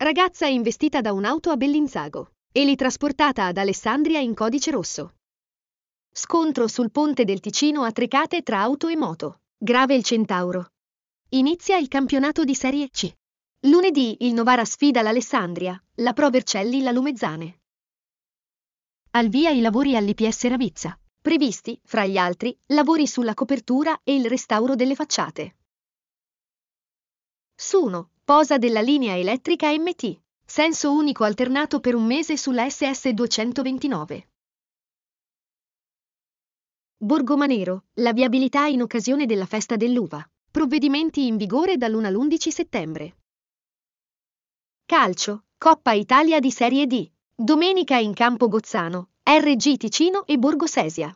Ragazza investita da un'auto a Bellinzago. Elitrasportata ad Alessandria in codice rosso. Scontro sul ponte del Ticino a Trecate tra auto e moto. Grave il Centauro. Inizia il campionato di Serie C. Lunedì il Novara sfida l'Alessandria, la Pro Vercelli la Lumezzane. Al via i lavori all'IPS Ravizza. Previsti, fra gli altri, lavori sulla copertura e il restauro delle facciate. Suno, posa della linea elettrica MT. Senso unico alternato per un mese sulla SS 229. Borgomanero, la viabilità in occasione della festa dell'uva. Provvedimenti in vigore dall'1 all'11 settembre. Calcio, Coppa Italia di Serie D. Domenica in campo Gozzano, RG Ticino e Borgo Sesia.